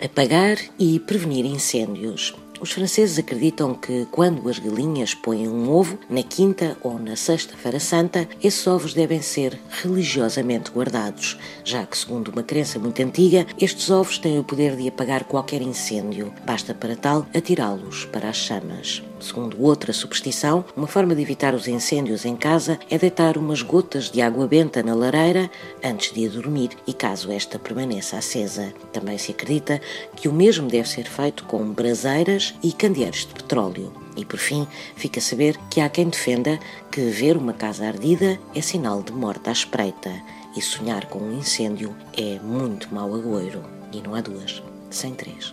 Apagar e prevenir incêndios. Os franceses acreditam que quando as galinhas põem um ovo, na quinta ou na sexta-feira santa, esses ovos devem ser religiosamente guardados, já que, segundo uma crença muito antiga, estes ovos têm o poder de apagar qualquer incêndio. Basta para tal atirá-los para as chamas. Segundo outra superstição, uma forma de evitar os incêndios em casa é deitar umas gotas de água benta na lareira antes de ir dormir e caso esta permaneça acesa. Também se acredita que o mesmo deve ser feito com braseiras e candeeiros de petróleo. E por fim, fica a saber que há quem defenda que ver uma casa ardida é sinal de morte à espreita e sonhar com um incêndio é muito mau agouro. E não há duas, sem três.